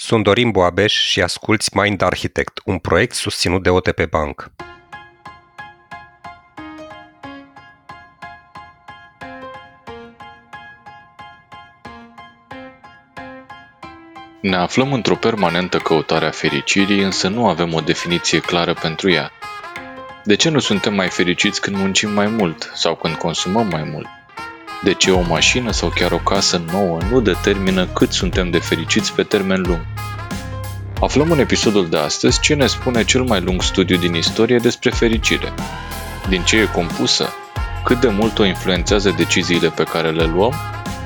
Sunt Dorin Boabeș și asculți Mind Architect, un proiect susținut de OTP Bank. Ne aflăm într-o permanentă căutare a fericirii, însă nu avem o definiție clară pentru ea. De ce nu suntem mai fericiți când muncim mai mult sau când consumăm mai mult? De ce o mașină sau chiar o casă nouă nu determină cât suntem de fericiți pe termen lung? Aflăm în episodul de astăzi ce ne spune cel mai lung studiu din istorie despre fericire. Din ce e compusă? Cât de mult o influențează deciziile pe care le luăm?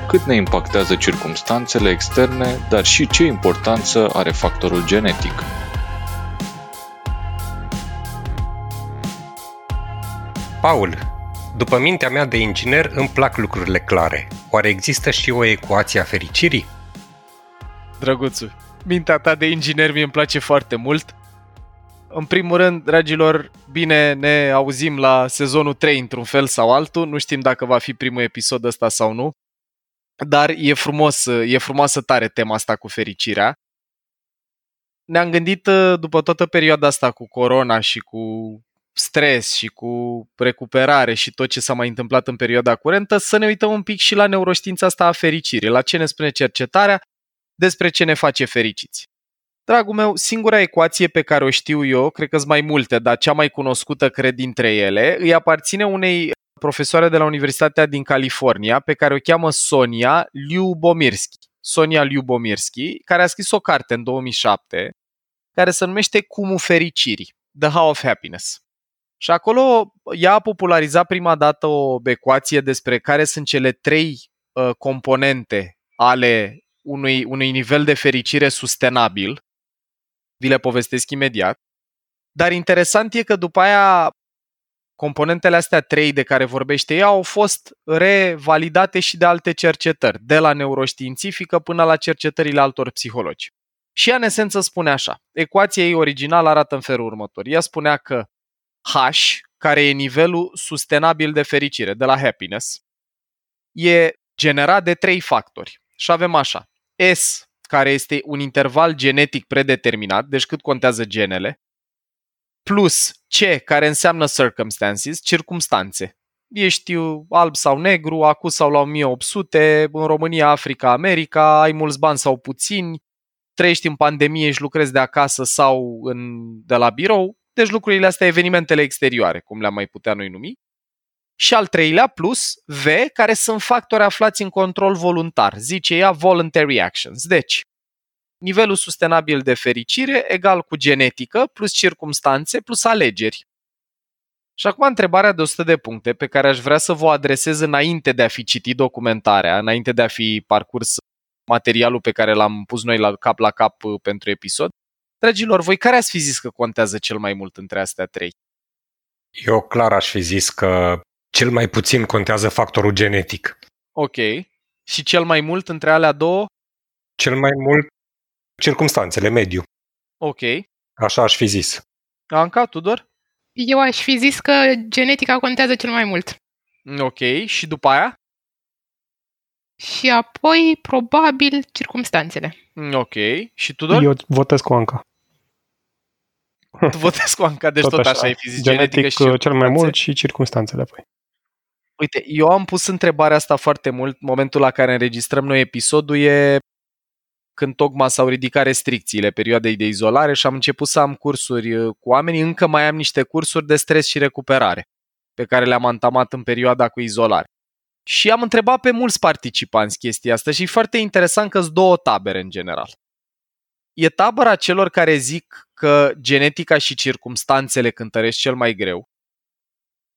Cât ne impactează circumstanțele externe, dar și ce importanță are factorul genetic? Paul, după mintea mea de inginer îmi plac lucrurile clare. Oare există și o ecuație a fericirii? Drăguțu, mintea ta de inginer mi îmi place foarte mult. În primul rând, dragilor, bine ne auzim la sezonul 3 într-un fel sau altul. Nu știm dacă va fi primul episod ăsta sau nu. Dar e frumos, e frumoasă tare tema asta cu fericirea. Ne-am gândit după toată perioada asta cu corona și cu stres și cu recuperare și tot ce s-a mai întâmplat în perioada curentă, să ne uităm un pic și la neuroștiința asta a fericirii, la ce ne spune cercetarea despre ce ne face fericiți. Dragul meu, singura ecuație pe care o știu eu, cred că sunt mai multe, dar cea mai cunoscută, cred, dintre ele, îi aparține unei profesoare de la Universitatea din California, pe care o cheamă Sonia Lyubomirsky. Sonia Lyubomirsky, care a scris o carte în 2007, care se numește Cumul fericirii, The How of Happiness. Și acolo ea a popularizat prima dată o ecuație despre care sunt cele trei uh, componente ale unui, unui nivel de fericire sustenabil. Vi le povestesc imediat. Dar interesant e că după aia componentele astea trei de care vorbește ea au fost revalidate și de alte cercetări, de la neuroștiințifică până la cercetările altor psihologi. Și ea în esență spune așa, ecuația ei originală arată în felul următor. Ea spunea că H, care e nivelul sustenabil de fericire, de la happiness, e generat de trei factori. Și avem așa, S, care este un interval genetic predeterminat, deci cât contează genele, plus C, care înseamnă circumstances, circumstanțe. Ești alb sau negru, acus sau la 1800, în România, Africa, America, ai mulți bani sau puțini, trăiești în pandemie și lucrezi de acasă sau în, de la birou, deci lucrurile astea, evenimentele exterioare, cum le-am mai putea noi numi. Și al treilea, plus V, care sunt factori aflați în control voluntar, zice ea voluntary actions. Deci, nivelul sustenabil de fericire egal cu genetică, plus circumstanțe, plus alegeri. Și acum întrebarea de 100 de puncte pe care aș vrea să vă adresez înainte de a fi citit documentarea, înainte de a fi parcurs materialul pe care l-am pus noi la cap la cap pentru episod, Dragilor, voi care ați fi zis că contează cel mai mult între astea trei? Eu clar aș fi zis că cel mai puțin contează factorul genetic. Ok. Și cel mai mult între alea două? Cel mai mult circumstanțele, mediu. Ok. Așa aș fi zis. Anca, Tudor? Eu aș fi zis că genetica contează cel mai mult. Ok. Și după aia? Și apoi, probabil, circumstanțele. Ok. Și Tudor? Eu votez cu Anca. Tu votezi cu Anca, deci tot, tot așa, așa ai fi zis genetic și cel mai mult și circunstanțele apoi. Uite, eu am pus întrebarea asta foarte mult. Momentul la care înregistrăm noi episodul e când tocmai s-au ridicat restricțiile perioadei de izolare și am început să am cursuri uh, cu oamenii. Încă mai am niște cursuri de stres și recuperare pe care le-am antamat în perioada cu izolare. Și am întrebat pe mulți participanți chestia asta și e foarte interesant că sunt două tabere în general. E tabăra celor care zic că genetica și circumstanțele cântăresc cel mai greu.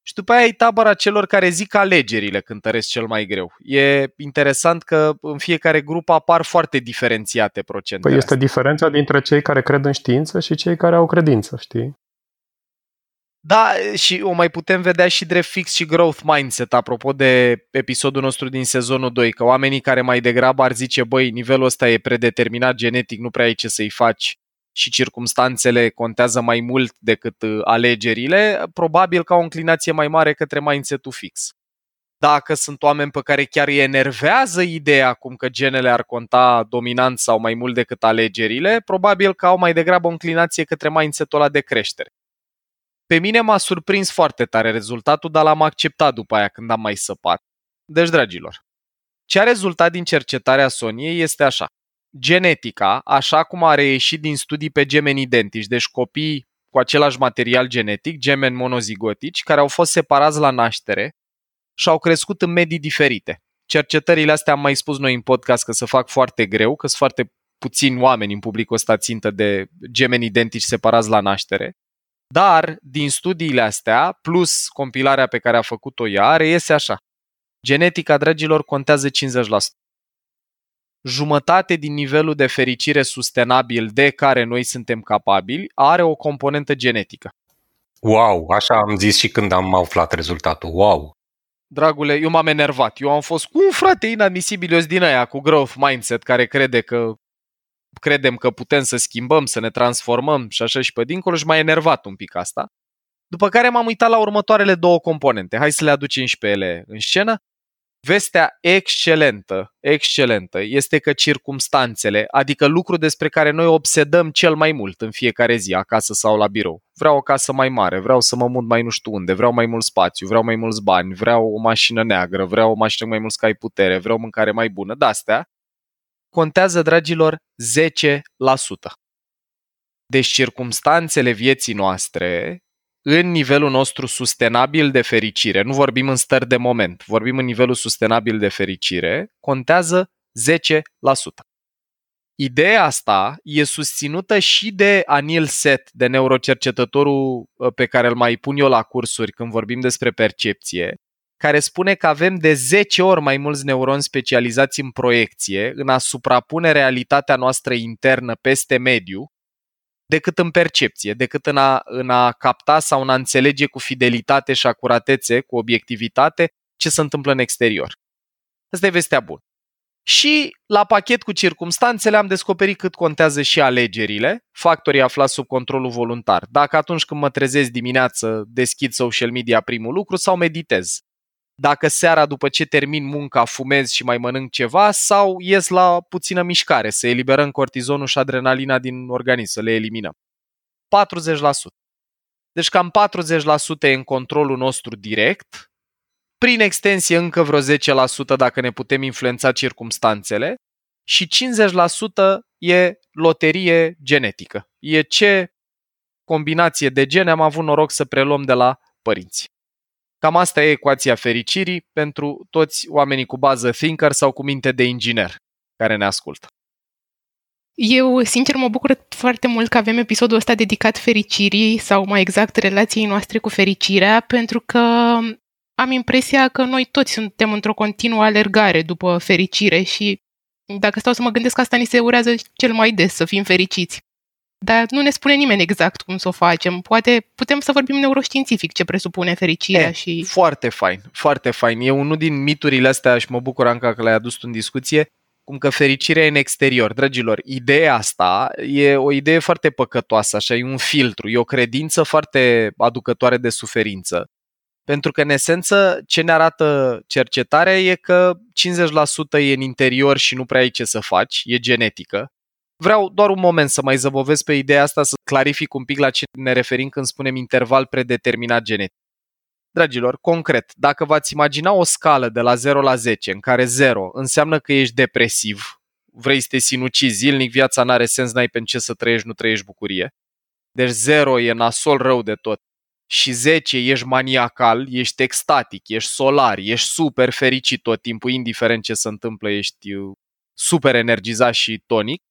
Și după aia e tabăra celor care zic că alegerile cântăresc cel mai greu. E interesant că în fiecare grup apar foarte diferențiate procentele. Păi este astea. diferența dintre cei care cred în știință și cei care au credință, știi? Da, și o mai putem vedea și drept fix și growth mindset, apropo de episodul nostru din sezonul 2, că oamenii care mai degrabă ar zice, băi, nivelul ăsta e predeterminat genetic, nu prea ai ce să-i faci și circumstanțele contează mai mult decât uh, alegerile, probabil că au o înclinație mai mare către mindset-ul fix. Dacă sunt oameni pe care chiar îi enervează ideea cum că genele ar conta dominant sau mai mult decât alegerile, probabil că au mai degrabă o înclinație către mindset-ul ăla de creștere. Pe mine m-a surprins foarte tare rezultatul, dar l-am acceptat după aia când am mai săpat. Deci, dragilor, ce a rezultat din cercetarea Soniei este așa. Genetica, așa cum a reieșit din studii pe gemeni identici, deci copii cu același material genetic, gemeni monozigotici, care au fost separați la naștere și au crescut în medii diferite. Cercetările astea am mai spus noi în podcast că se fac foarte greu, că sunt foarte puțini oameni în publicul ăsta țintă de gemeni identici separați la naștere. Dar din studiile astea, plus compilarea pe care a făcut-o ea, reiese așa. Genetica, dragilor, contează 50%. Jumătate din nivelul de fericire sustenabil de care noi suntem capabili are o componentă genetică. Wow, așa am zis și când am aflat rezultatul. Wow! Dragule, eu m-am enervat. Eu am fost cu un frate inadmisibil din aia cu growth mindset care crede că credem că putem să schimbăm, să ne transformăm și așa și pe dincolo și m-a enervat un pic asta. După care m-am uitat la următoarele două componente. Hai să le aducem și pe ele în scenă. Vestea excelentă, excelentă, este că circumstanțele, adică lucru despre care noi obsedăm cel mai mult în fiecare zi, acasă sau la birou. Vreau o casă mai mare, vreau să mă mut mai nu știu unde, vreau mai mult spațiu, vreau mai mulți bani, vreau o mașină neagră, vreau o mașină mai mulți cai putere, vreau mâncare mai bună, de-astea, contează, dragilor, 10%. Deci circumstanțele vieții noastre în nivelul nostru sustenabil de fericire, nu vorbim în stări de moment, vorbim în nivelul sustenabil de fericire, contează 10%. Ideea asta e susținută și de Anil Set, de neurocercetătorul uh, pe care îl mai pun eu la cursuri când vorbim despre percepție, care spune că avem de 10 ori mai mulți neuroni specializați în proiecție, în a suprapune realitatea noastră internă peste mediu, decât în percepție, decât în a, în a capta sau în a înțelege cu fidelitate și acuratețe, cu obiectivitate, ce se întâmplă în exterior. Asta e vestea bună. Și la pachet cu circumstanțele am descoperit cât contează și alegerile, factorii aflați sub controlul voluntar. Dacă atunci când mă trezesc dimineață deschid social media primul lucru sau meditez dacă seara după ce termin munca fumez și mai mănânc ceva sau ies la puțină mișcare, să eliberăm cortizonul și adrenalina din organism, să le eliminăm. 40%. Deci cam 40% e în controlul nostru direct, prin extensie încă vreo 10% dacă ne putem influența circumstanțele și 50% e loterie genetică. E ce combinație de gene am avut noroc să preluăm de la părinți. Cam asta e ecuația fericirii pentru toți oamenii cu bază thinker sau cu minte de inginer care ne ascultă. Eu, sincer, mă bucur foarte mult că avem episodul ăsta dedicat fericirii sau mai exact relației noastre cu fericirea, pentru că am impresia că noi toți suntem într-o continuă alergare după fericire și dacă stau să mă gândesc, asta ni se urează cel mai des, să fim fericiți. Dar nu ne spune nimeni exact cum să o facem. Poate putem să vorbim neuroștiințific ce presupune fericirea e, și... Foarte fain, foarte fain. E unul din miturile astea și mă bucur încă că l-ai adus în discuție, cum că fericirea e în exterior. Dragilor, ideea asta e o idee foarte păcătoasă, așa, e un filtru, e o credință foarte aducătoare de suferință. Pentru că, în esență, ce ne arată cercetarea e că 50% e în interior și nu prea ai ce să faci, e genetică, Vreau doar un moment să mai zăbovesc pe ideea asta, să clarific un pic la ce ne referim când spunem interval predeterminat genetic. Dragilor, concret, dacă v-ați imagina o scală de la 0 la 10, în care 0 înseamnă că ești depresiv, vrei să te sinuci zilnic, viața n-are sens, n-ai pe ce să trăiești, nu trăiești bucurie. Deci 0 e nasol rău de tot. Și 10 ești maniacal, ești extatic, ești solar, ești super fericit tot timpul, indiferent ce se întâmplă, ești uh, super energizat și tonic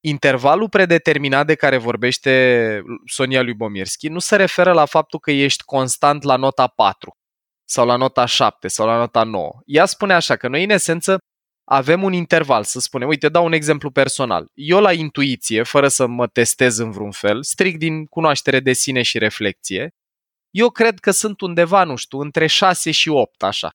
intervalul predeterminat de care vorbește Sonia Lubomirski nu se referă la faptul că ești constant la nota 4 sau la nota 7 sau la nota 9. Ea spune așa că noi în esență avem un interval, să spunem, uite, dau un exemplu personal. Eu la intuiție, fără să mă testez în vreun fel, strict din cunoaștere de sine și reflexie, eu cred că sunt undeva, nu știu, între 6 și 8, așa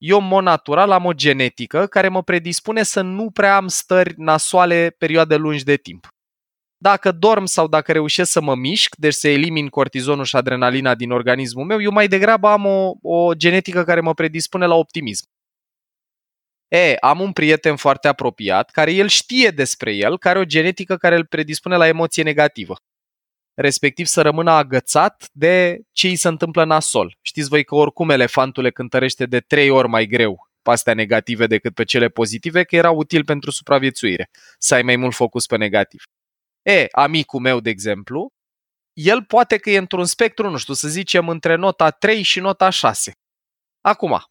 eu, în mod natural, am o genetică care mă predispune să nu prea am stări nasoale perioade lungi de timp. Dacă dorm sau dacă reușesc să mă mișc, deci să elimin cortizonul și adrenalina din organismul meu, eu mai degrabă am o, o genetică care mă predispune la optimism. E, am un prieten foarte apropiat care el știe despre el, care are o genetică care îl predispune la emoție negativă. Respectiv să rămână agățat de ce îi se întâmplă nasol. Știți voi că oricum elefantul le cântărește de trei ori mai greu pe astea negative decât pe cele pozitive, că era util pentru supraviețuire, să ai mai mult focus pe negativ. E, amicul meu, de exemplu, el poate că e într-un spectru, nu știu, să zicem, între nota 3 și nota 6. Acum,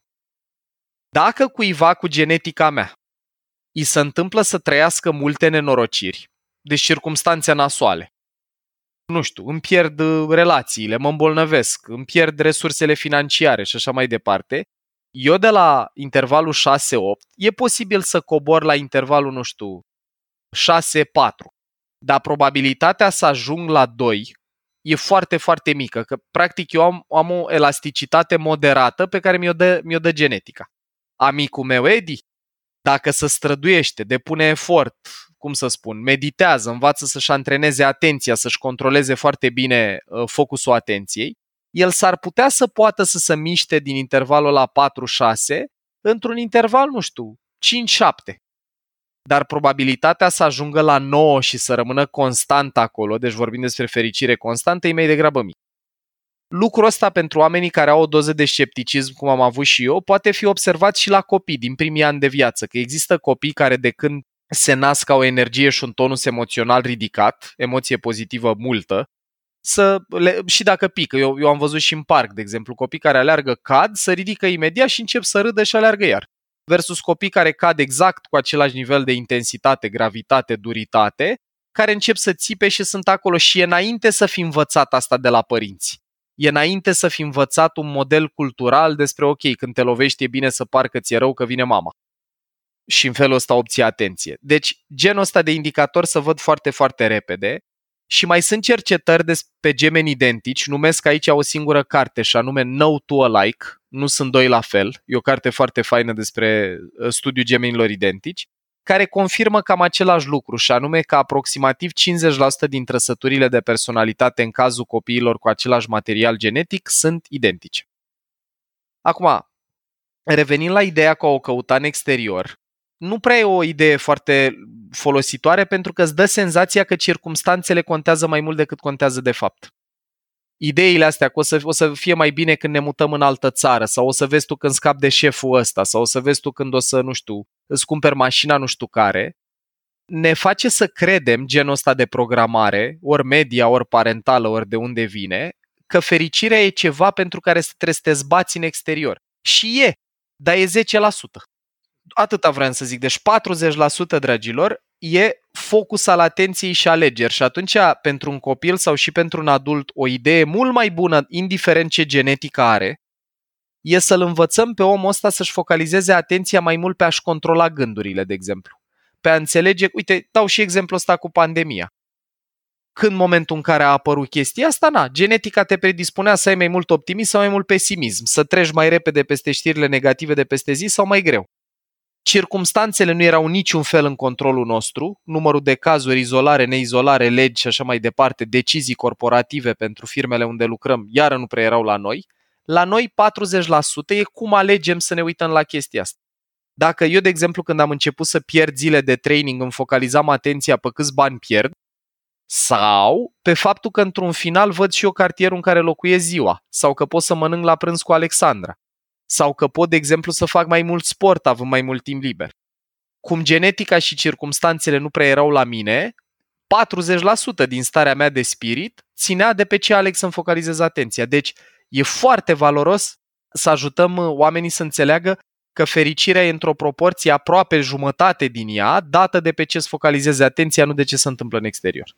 dacă cuiva cu genetica mea îi se întâmplă să trăiască multe nenorociri, deci circumstanțe nasoale, nu știu, îmi pierd uh, relațiile, mă îmbolnăvesc, îmi pierd resursele financiare și așa mai departe, eu de la intervalul 6-8 e posibil să cobor la intervalul, nu știu, 6-4. Dar probabilitatea să ajung la 2 e foarte, foarte mică, că practic eu am, am o elasticitate moderată pe care mi-o dă, mi-o dă genetica. Amicul meu, Edi, dacă se străduiește, depune efort, cum să spun, meditează, învață să-și antreneze atenția, să-și controleze foarte bine uh, focusul atenției, el s-ar putea să poată să se miște din intervalul la 4-6 într-un interval, nu știu, 5-7. Dar probabilitatea să ajungă la 9 și să rămână constant acolo, deci vorbim despre fericire constantă, e mai degrabă mic. Lucrul ăsta pentru oamenii care au o doză de scepticism, cum am avut și eu, poate fi observat și la copii din primii ani de viață, că există copii care de când se nasc au o energie și un tonus emoțional ridicat, emoție pozitivă multă, să le, și dacă pică. Eu, eu am văzut și în parc, de exemplu, copii care aleargă cad, să ridică imediat și încep să râdă și aleargă iar. Versus copii care cad exact cu același nivel de intensitate, gravitate, duritate, care încep să țipe și sunt acolo și e înainte să fi învățat asta de la părinți. E înainte să fi învățat un model cultural despre, ok, când te lovești e bine să parcă ți-e rău că vine mama. Și în felul ăsta obții atenție. Deci, genul ăsta de indicator să văd foarte, foarte repede și mai sunt cercetări pe gemeni identici, numesc aici o singură carte și anume No to Alike, nu sunt doi la fel, e o carte foarte faină despre uh, studiul gemenilor identici, care confirmă cam același lucru și anume că aproximativ 50% din trăsăturile de personalitate în cazul copiilor cu același material genetic sunt identice. Acum, revenind la ideea că o căuta în exterior, nu prea e o idee foarte folositoare pentru că îți dă senzația că circumstanțele contează mai mult decât contează de fapt. Ideile astea că o să, o să fie mai bine când ne mutăm în altă țară sau o să vezi tu când scap de șeful ăsta sau o să vezi tu când o să, nu știu, îți cumperi mașina nu știu care, ne face să credem genul ăsta de programare, ori media, ori parentală, ori de unde vine, că fericirea e ceva pentru care trebuie să te zbați în exterior. Și e, dar e 10% atâta vreau să zic. Deci 40%, dragilor, e focus al atenției și alegeri. Și atunci, pentru un copil sau și pentru un adult, o idee mult mai bună, indiferent ce genetică are, e să-l învățăm pe omul ăsta să-și focalizeze atenția mai mult pe a-și controla gândurile, de exemplu. Pe a înțelege, uite, dau și exemplul ăsta cu pandemia. Când momentul în care a apărut chestia asta, na, genetica te predispunea să ai mai mult optimism sau mai mult pesimism, să treci mai repede peste știrile negative de peste zi sau mai greu circumstanțele nu erau niciun fel în controlul nostru, numărul de cazuri, izolare, neizolare, legi și așa mai departe, decizii corporative pentru firmele unde lucrăm, iară nu prea erau la noi. La noi 40% e cum alegem să ne uităm la chestia asta. Dacă eu, de exemplu, când am început să pierd zile de training, îmi focalizam atenția pe câți bani pierd, sau pe faptul că într-un final văd și eu cartierul în care locuiesc ziua, sau că pot să mănânc la prânz cu Alexandra sau că pot, de exemplu, să fac mai mult sport având mai mult timp liber. Cum genetica și circumstanțele nu prea erau la mine, 40% din starea mea de spirit ținea de pe ce Alex să-mi focalizez atenția. Deci e foarte valoros să ajutăm oamenii să înțeleagă că fericirea e într-o proporție aproape jumătate din ea, dată de pe ce să focalizeze atenția, nu de ce se întâmplă în exterior.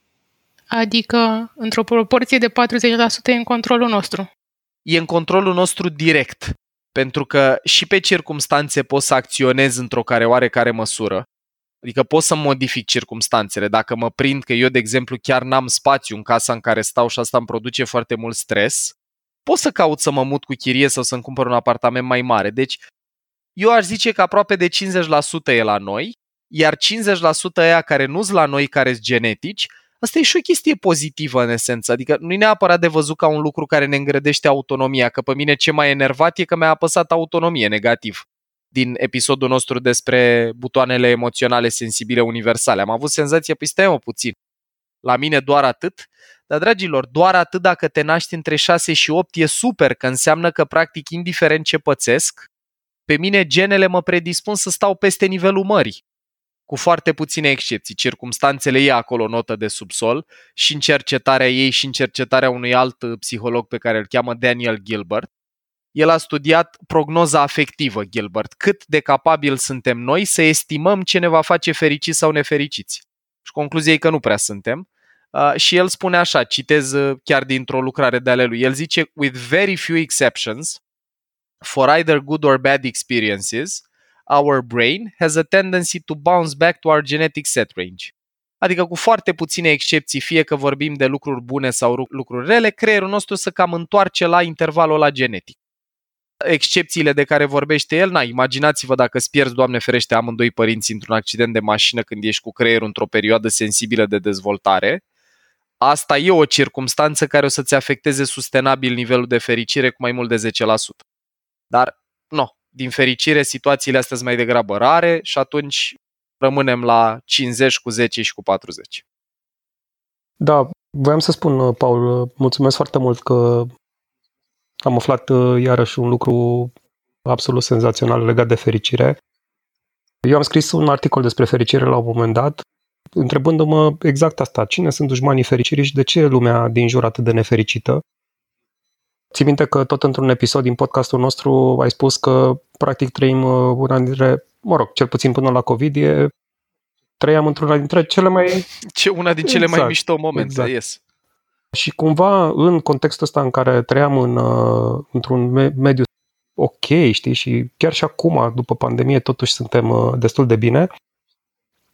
Adică, într-o proporție de 40% e în controlul nostru. E în controlul nostru direct. Pentru că și pe circumstanțe pot să acționez într-o care oarecare măsură. Adică pot să modific circumstanțele. Dacă mă prind că eu, de exemplu, chiar n-am spațiu în casa în care stau și asta îmi produce foarte mult stres, pot să caut să mă mut cu chirie sau să-mi cumpăr un apartament mai mare. Deci, eu aș zice că aproape de 50% e la noi, iar 50% aia care nu sunt la noi, care sunt genetici, asta e și o chestie pozitivă în esență, adică nu e neapărat de văzut ca un lucru care ne îngrădește autonomia, că pe mine ce m-a enervat e că mi-a apăsat autonomie negativ din episodul nostru despre butoanele emoționale sensibile universale. Am avut senzația, păi stai mă puțin, la mine doar atât, dar dragilor, doar atât dacă te naști între 6 și 8 e super, că înseamnă că practic indiferent ce pățesc, pe mine genele mă predispun să stau peste nivelul mării cu foarte puține excepții. Circumstanțele e acolo notă de subsol și în cercetarea ei și în cercetarea unui alt psiholog pe care îl cheamă Daniel Gilbert. El a studiat prognoza afectivă, Gilbert, cât de capabil suntem noi să estimăm ce ne va face fericiți sau nefericiți. Și concluzia e că nu prea suntem. Uh, și el spune așa, citez uh, chiar dintr-o lucrare de ale lui, el zice, with very few exceptions, for either good or bad experiences, our brain has a tendency to bounce back to our genetic set range. Adică cu foarte puține excepții, fie că vorbim de lucruri bune sau lucruri rele, creierul nostru să cam întoarce la intervalul la genetic. Excepțiile de care vorbește el, na, imaginați-vă dacă îți pierzi, Doamne ferește, amândoi părinți într-un accident de mașină când ești cu creierul într-o perioadă sensibilă de dezvoltare, asta e o circumstanță care o să-ți afecteze sustenabil nivelul de fericire cu mai mult de 10%. Dar, nu, din fericire, situațiile astea sunt mai degrabă rare și atunci rămânem la 50 cu 10 și cu 40. Da, voiam să spun, Paul, mulțumesc foarte mult că am aflat uh, iarăși un lucru absolut senzațional legat de fericire. Eu am scris un articol despre fericire la un moment dat, întrebându-mă exact asta, cine sunt dușmanii fericirii și de ce e lumea din jur atât de nefericită. Ții minte că tot într-un episod din podcastul nostru ai spus că practic trăim uh, una dintre, mă rog, cel puțin până la COVID, e, trăiam într-una dintre cele mai... Ce, una din cele exact, mai mișto momente, exact. yes. Și cumva în contextul ăsta în care trăiam în, uh, într-un mediu ok, știi, și chiar și acum, după pandemie, totuși suntem uh, destul de bine,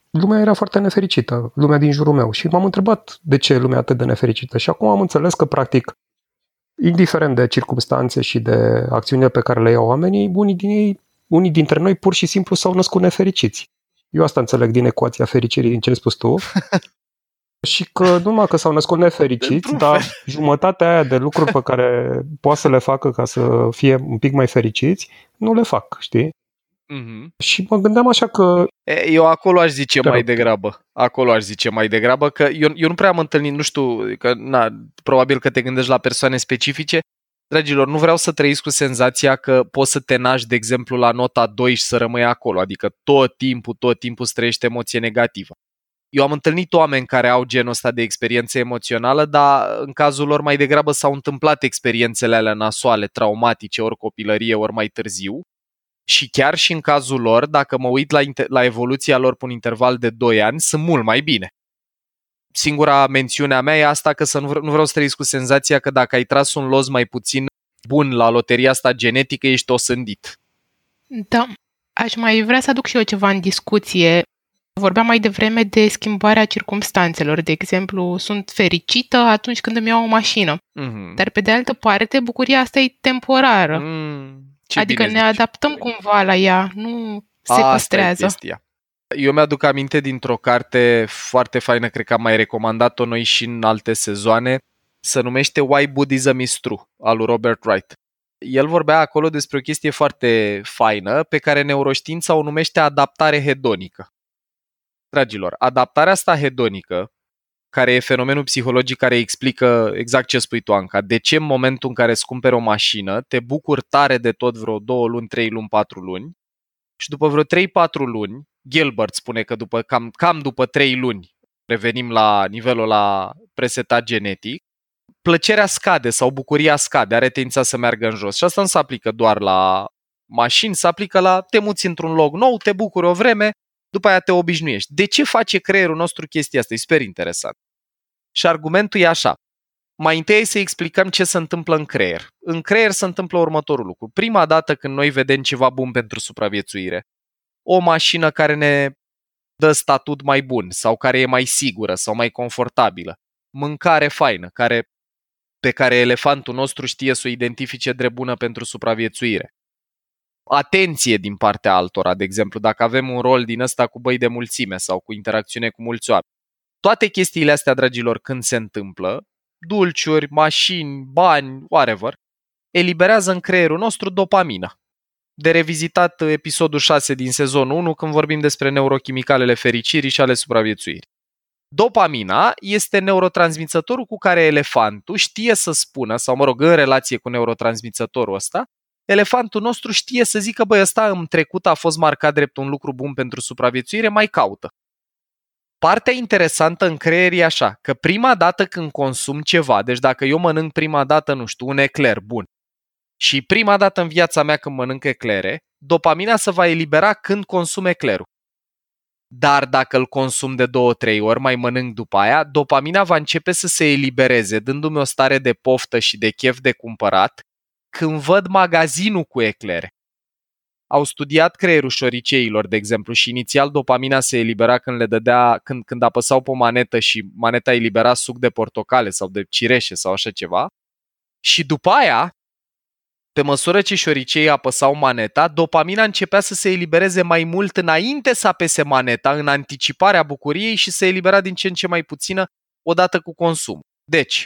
lumea era foarte nefericită, lumea din jurul meu. Și m-am întrebat de ce lumea atât de nefericită. Și acum am înțeles că, practic, indiferent de circumstanțe și de acțiunile pe care le iau oamenii, unii, din ei, unii dintre noi pur și simplu s-au născut nefericiți. Eu asta înțeleg din ecuația fericirii din ce ai spus tu. și că nu numai că s-au născut nefericiți, dar jumătatea aia de lucruri pe care poate să le facă ca să fie un pic mai fericiți, nu le fac, știi? Mm-hmm. Și mă gândeam așa că... Eu acolo aș zice mai degrabă. Acolo aș zice mai degrabă că eu, eu nu prea am întâlnit, nu știu, că na, probabil că te gândești la persoane specifice. Dragilor, nu vreau să trăiți cu senzația că poți să te naști, de exemplu, la nota 2 și să rămâi acolo. Adică tot timpul, tot timpul să trăiești emoție negativă. Eu am întâlnit oameni care au genul ăsta de experiență emoțională, dar în cazul lor mai degrabă s-au întâmplat experiențele alea nasoale, traumatice, ori copilărie, ori mai târziu și chiar și în cazul lor, dacă mă uit la, la evoluția lor pe un interval de 2 ani, sunt mult mai bine. Singura mențiune a mea e asta că să nu, vreau, nu vreau să trăiesc cu senzația că dacă ai tras un los mai puțin bun la loteria asta genetică, ești osândit. Da. Aș mai vrea să aduc și eu ceva în discuție. Vorbeam mai devreme de schimbarea circumstanțelor. De exemplu, sunt fericită atunci când îmi iau o mașină. Mm-hmm. Dar pe de altă parte, bucuria asta e temporară. Mm. Ce adică ne zici. adaptăm cumva la ea, nu se Asta păstrează. E chestia. Eu mi-aduc aminte dintr-o carte foarte faină, cred că am mai recomandat-o noi și în alte sezoane, se numește Why Buddhism is True, al lui Robert Wright. El vorbea acolo despre o chestie foarte faină pe care neuroștiința o numește adaptare hedonică. Dragilor, adaptarea asta hedonică care e fenomenul psihologic care explică exact ce spui tu, Anca. De ce în momentul în care îți cumperi o mașină, te bucuri tare de tot vreo 2 luni, 3 luni, 4 luni și după vreo 3-4 luni, Gilbert spune că după, cam, cam după 3 luni revenim la nivelul la presetat genetic, plăcerea scade sau bucuria scade, are tendința să meargă în jos. Și asta nu se aplică doar la mașini, se aplică la te muți într-un loc nou, te bucuri o vreme, după aia te obișnuiești. De ce face creierul nostru chestia asta? E super interesant. Și argumentul e așa. Mai întâi să explicăm ce se întâmplă în creier. În creier se întâmplă următorul lucru. Prima dată când noi vedem ceva bun pentru supraviețuire, o mașină care ne dă statut mai bun sau care e mai sigură sau mai confortabilă, mâncare faină, care, pe care elefantul nostru știe să o identifice drept bună pentru supraviețuire. Atenție din partea altora, de exemplu, dacă avem un rol din ăsta cu băi de mulțime sau cu interacțiune cu mulți oameni Toate chestiile astea, dragilor, când se întâmplă, dulciuri, mașini, bani, whatever, eliberează în creierul nostru dopamina. De revizitat episodul 6 din sezonul 1 când vorbim despre neurochimicalele fericirii și ale supraviețuirii. Dopamina este neurotransmițătorul cu care elefantul știe să spună, sau mă rog, în relație cu neurotransmițătorul ăsta, elefantul nostru știe să zică, băi, ăsta în trecut a fost marcat drept un lucru bun pentru supraviețuire, mai caută. Partea interesantă în creier e așa, că prima dată când consum ceva, deci dacă eu mănânc prima dată, nu știu, un ecler bun, și prima dată în viața mea când mănânc eclere, dopamina se va elibera când consum eclerul. Dar dacă îl consum de două, trei ori, mai mănânc după aia, dopamina va începe să se elibereze, dându-mi o stare de poftă și de chef de cumpărat, când văd magazinul cu eclere. Au studiat creierul șoriceilor, de exemplu, și inițial dopamina se elibera când le dădea, când, când apăsau pe o manetă și maneta elibera suc de portocale sau de cireșe sau așa ceva. Și după aia, pe măsură ce șoriceii apăsau maneta, dopamina începea să se elibereze mai mult înainte să apese maneta, în anticiparea bucuriei și se elibera din ce în ce mai puțină odată cu consum. Deci,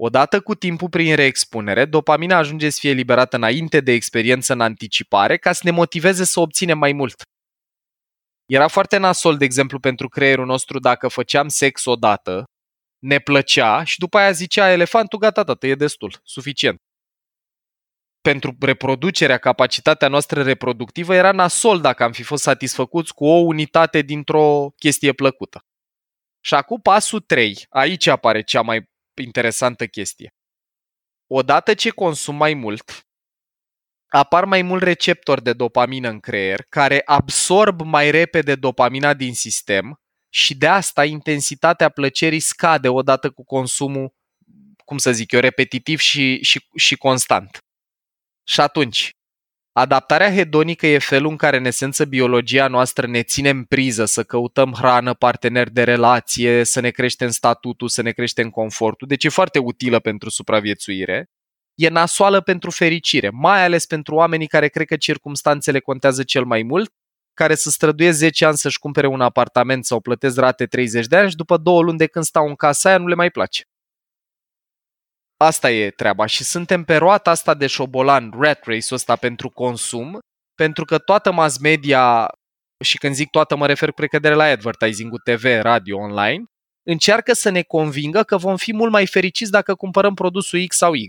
odată cu timpul prin reexpunere, dopamina ajunge să fie eliberată înainte de experiență în anticipare ca să ne motiveze să obținem mai mult. Era foarte nasol, de exemplu, pentru creierul nostru dacă făceam sex odată, ne plăcea și după aia zicea elefantul, gata, tată, e destul, suficient pentru reproducerea, capacitatea noastră reproductivă, era nasol dacă am fi fost satisfăcuți cu o unitate dintr-o chestie plăcută. Și acum pasul 3. Aici apare cea mai interesantă chestie. Odată ce consum mai mult, apar mai mult receptori de dopamină în creier care absorb mai repede dopamina din sistem și de asta intensitatea plăcerii scade odată cu consumul, cum să zic eu, repetitiv și, și, și constant. Și atunci, adaptarea hedonică e felul în care, în esență, biologia noastră ne ține în priză să căutăm hrană, parteneri de relație, să ne creștem statutul, să ne creștem confortul. Deci e foarte utilă pentru supraviețuire. E nasoală pentru fericire, mai ales pentru oamenii care cred că circumstanțele contează cel mai mult, care să străduie 10 ani să-și cumpere un apartament sau plătesc rate 30 de ani și după două luni de când stau în casa aia nu le mai place. Asta e treaba și suntem pe roata asta de șobolan, rat race-ul ăsta pentru consum, pentru că toată mass media, și când zic toată mă refer cu precădere la advertising TV, radio, online, încearcă să ne convingă că vom fi mult mai fericiți dacă cumpărăm produsul X sau Y.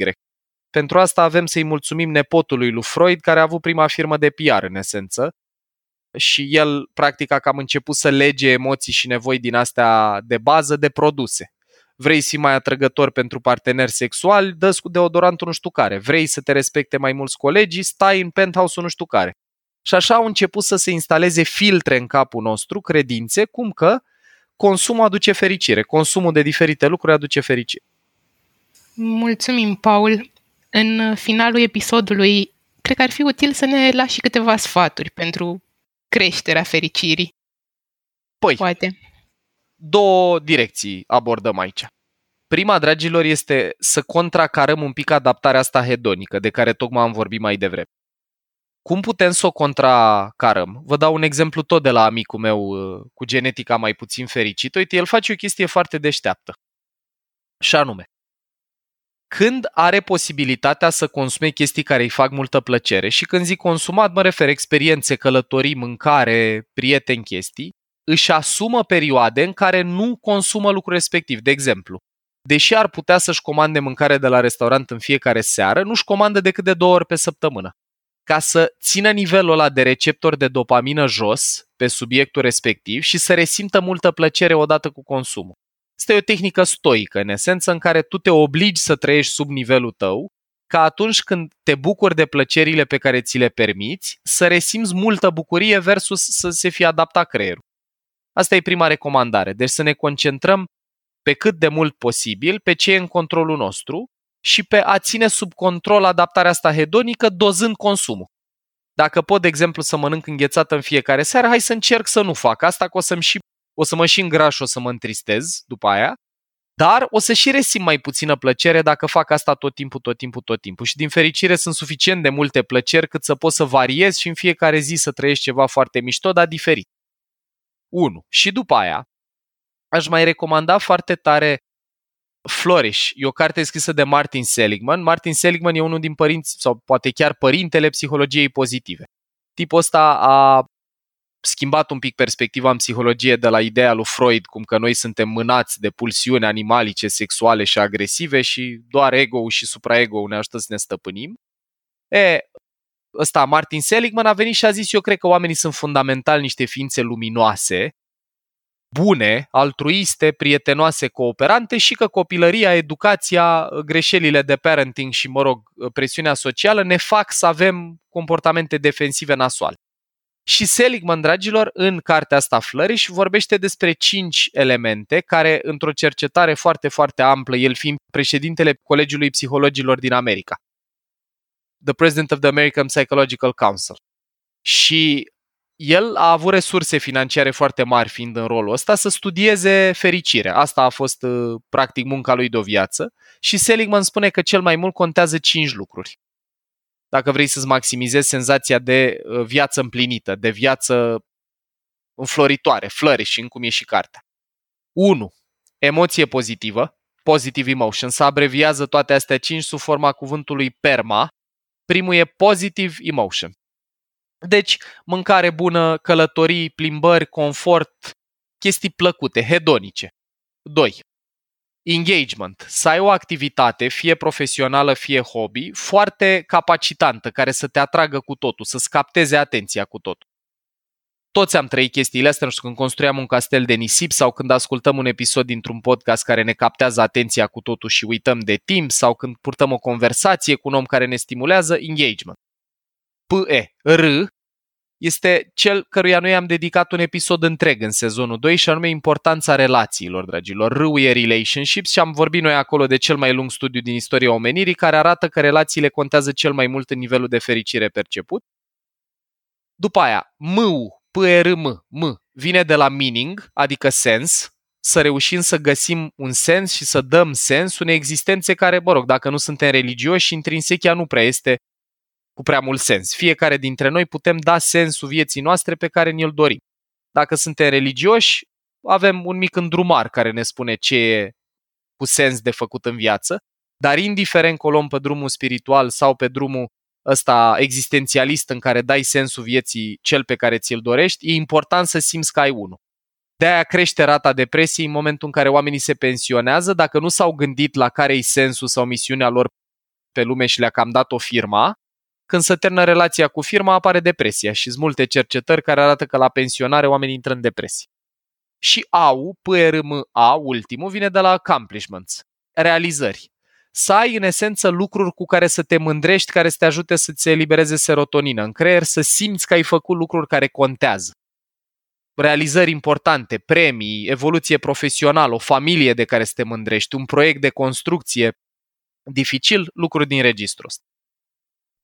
Pentru asta avem să-i mulțumim nepotului lui Freud, care a avut prima firmă de PR în esență, și el practic a cam început să lege emoții și nevoi din astea de bază de produse vrei să fii mai atrăgător pentru parteneri sexuali, dă cu deodorantul nu știu care. Vrei să te respecte mai mulți colegii, stai în penthouse-ul nu știu care. Și așa au început să se instaleze filtre în capul nostru, credințe, cum că consumul aduce fericire, consumul de diferite lucruri aduce fericire. Mulțumim, Paul. În finalul episodului, cred că ar fi util să ne lași câteva sfaturi pentru creșterea fericirii. Păi, Poate două direcții abordăm aici. Prima, dragilor, este să contracarăm un pic adaptarea asta hedonică, de care tocmai am vorbit mai devreme. Cum putem să o contracarăm? Vă dau un exemplu tot de la amicul meu uh, cu genetica mai puțin fericită. Uite, el face o chestie foarte deșteaptă. Și anume, când are posibilitatea să consume chestii care îi fac multă plăcere și când zic consumat, mă refer experiențe, călătorii, mâncare, prieteni, chestii, își asumă perioade în care nu consumă lucrul respectiv. De exemplu, deși ar putea să-și comande mâncare de la restaurant în fiecare seară, nu-și comandă decât de două ori pe săptămână. Ca să țină nivelul ăla de receptor de dopamină jos pe subiectul respectiv și să resimtă multă plăcere odată cu consumul. Asta e o tehnică stoică, în esență, în care tu te obligi să trăiești sub nivelul tău, ca atunci când te bucuri de plăcerile pe care ți le permiți, să resimți multă bucurie versus să se fie adaptat creierul. Asta e prima recomandare. Deci să ne concentrăm pe cât de mult posibil pe ce e în controlul nostru și pe a ține sub control adaptarea asta hedonică dozând consumul. Dacă pot, de exemplu, să mănânc înghețată în fiecare seară, hai să încerc să nu fac asta, că o, să și, o să mă și îngraș, o să mă întristez după aia, dar o să și resim mai puțină plăcere dacă fac asta tot timpul, tot timpul, tot timpul. Și din fericire sunt suficient de multe plăceri cât să pot să variez și în fiecare zi să trăiesc ceva foarte mișto, dar diferit. 1. Și după aia, aș mai recomanda foarte tare Flourish. E o carte scrisă de Martin Seligman. Martin Seligman e unul din părinți, sau poate chiar părintele psihologiei pozitive. Tipul ăsta a schimbat un pic perspectiva în psihologie de la ideea lui Freud, cum că noi suntem mânați de pulsiuni animalice, sexuale și agresive și doar ego și supraego ne ajută să ne stăpânim. E, ăsta, Martin Seligman, a venit și a zis, eu cred că oamenii sunt fundamental niște ființe luminoase, bune, altruiste, prietenoase, cooperante și că copilăria, educația, greșelile de parenting și, mă rog, presiunea socială ne fac să avem comportamente defensive nasoale. Și Seligman, dragilor, în cartea asta Flourish, vorbește despre cinci elemente care, într-o cercetare foarte, foarte amplă, el fiind președintele Colegiului Psihologilor din America, the president of the American Psychological Council. Și el a avut resurse financiare foarte mari fiind în rolul ăsta să studieze fericirea. Asta a fost uh, practic munca lui de o viață și Seligman spune că cel mai mult contează cinci lucruri. Dacă vrei să-ți maximizezi senzația de uh, viață împlinită, de viață înfloritoare, flourishing, cum e și cartea. 1. Emoție pozitivă, positive emotion, să abreviază toate astea cinci sub forma cuvântului PERMA. Primul e positive emotion. Deci, mâncare bună, călătorii, plimbări, confort, chestii plăcute, hedonice. 2. Engagement. Să ai o activitate, fie profesională, fie hobby, foarte capacitantă, care să te atragă cu totul, să-ți capteze atenția cu totul. Toți am trăit chestiile astea, nu știu, când construiam un castel de nisip sau când ascultăm un episod dintr-un podcast care ne captează atenția cu totul și uităm de timp sau când purtăm o conversație cu un om care ne stimulează, engagement. PE, R, este cel căruia noi am dedicat un episod întreg în sezonul 2 și anume importanța relațiilor, dragilor. R e relationships și am vorbit noi acolo de cel mai lung studiu din istoria omenirii care arată că relațiile contează cel mai mult în nivelul de fericire perceput. După aia, M, P, R, M, M, vine de la meaning, adică sens, să reușim să găsim un sens și să dăm sens unei existențe care, mă rog, dacă nu suntem religioși, intrinsechia nu prea este cu prea mult sens. Fiecare dintre noi putem da sensul vieții noastre pe care ni-l dorim. Dacă suntem religioși, avem un mic îndrumar care ne spune ce e cu sens de făcut în viață, dar indiferent că o luăm pe drumul spiritual sau pe drumul ăsta existențialist în care dai sensul vieții cel pe care ți-l dorești, e important să simți că ai unul. De-aia crește rata depresiei în momentul în care oamenii se pensionează, dacă nu s-au gândit la care e sensul sau misiunea lor pe lume și le-a cam dat o firma, când se termină relația cu firma, apare depresia și sunt multe cercetări care arată că la pensionare oamenii intră în depresie. Și AU, PRMA, ultimul, vine de la accomplishments, realizări. Să ai în esență lucruri cu care să te mândrești, care să te ajute să-ți elibereze serotonină în creier, să simți că ai făcut lucruri care contează. Realizări importante, premii, evoluție profesională, o familie de care să te mândrești, un proiect de construcție dificil, lucruri din registrul ăsta.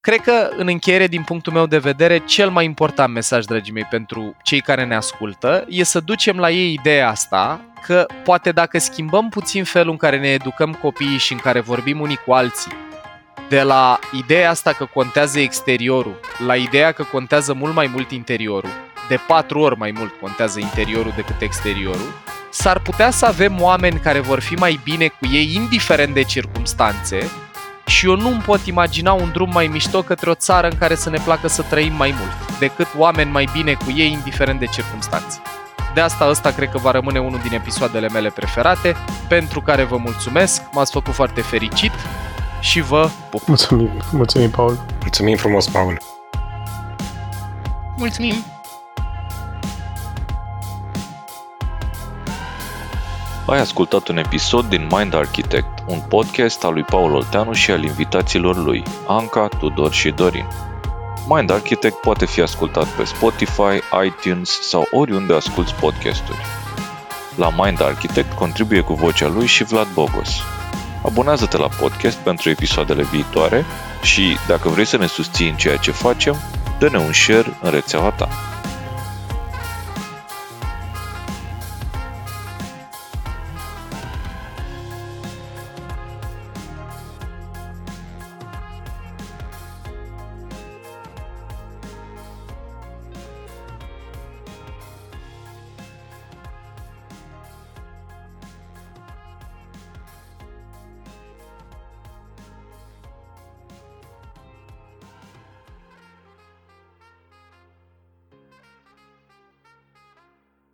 Cred că, în încheiere, din punctul meu de vedere, cel mai important mesaj, dragii mei, pentru cei care ne ascultă, e să ducem la ei ideea asta că poate dacă schimbăm puțin felul în care ne educăm copiii și în care vorbim unii cu alții, de la ideea asta că contează exteriorul, la ideea că contează mult mai mult interiorul, de patru ori mai mult contează interiorul decât exteriorul, s-ar putea să avem oameni care vor fi mai bine cu ei, indiferent de circumstanțe, și eu nu-mi pot imagina un drum mai mișto către o țară în care să ne placă să trăim mai mult, decât oameni mai bine cu ei, indiferent de circunstanțe. De asta ăsta cred că va rămâne unul din episoadele mele preferate, pentru care vă mulțumesc, m-ați făcut foarte fericit și vă pup. Mulțumim, mulțumim, Paul. Mulțumim frumos, Paul. Mulțumim! Ai ascultat un episod din Mind Architect, un podcast al lui Paul Olteanu și al invitaților lui, Anca, Tudor și Dorin. Mind Architect poate fi ascultat pe Spotify, iTunes sau oriunde asculti podcasturi. La Mind Architect contribuie cu vocea lui și Vlad Bogos. Abonează-te la podcast pentru episoadele viitoare și, dacă vrei să ne susții în ceea ce facem, dă-ne un share în rețeaua ta.